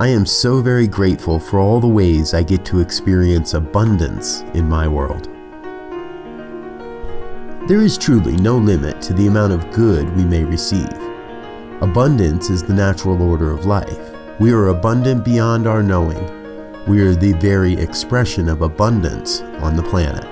I am so very grateful for all the ways I get to experience abundance in my world. There is truly no limit to the amount of good we may receive. Abundance is the natural order of life. We are abundant beyond our knowing. We are the very expression of abundance on the planet.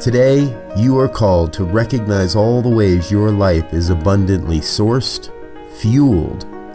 Today, you are called to recognize all the ways your life is abundantly sourced, fueled,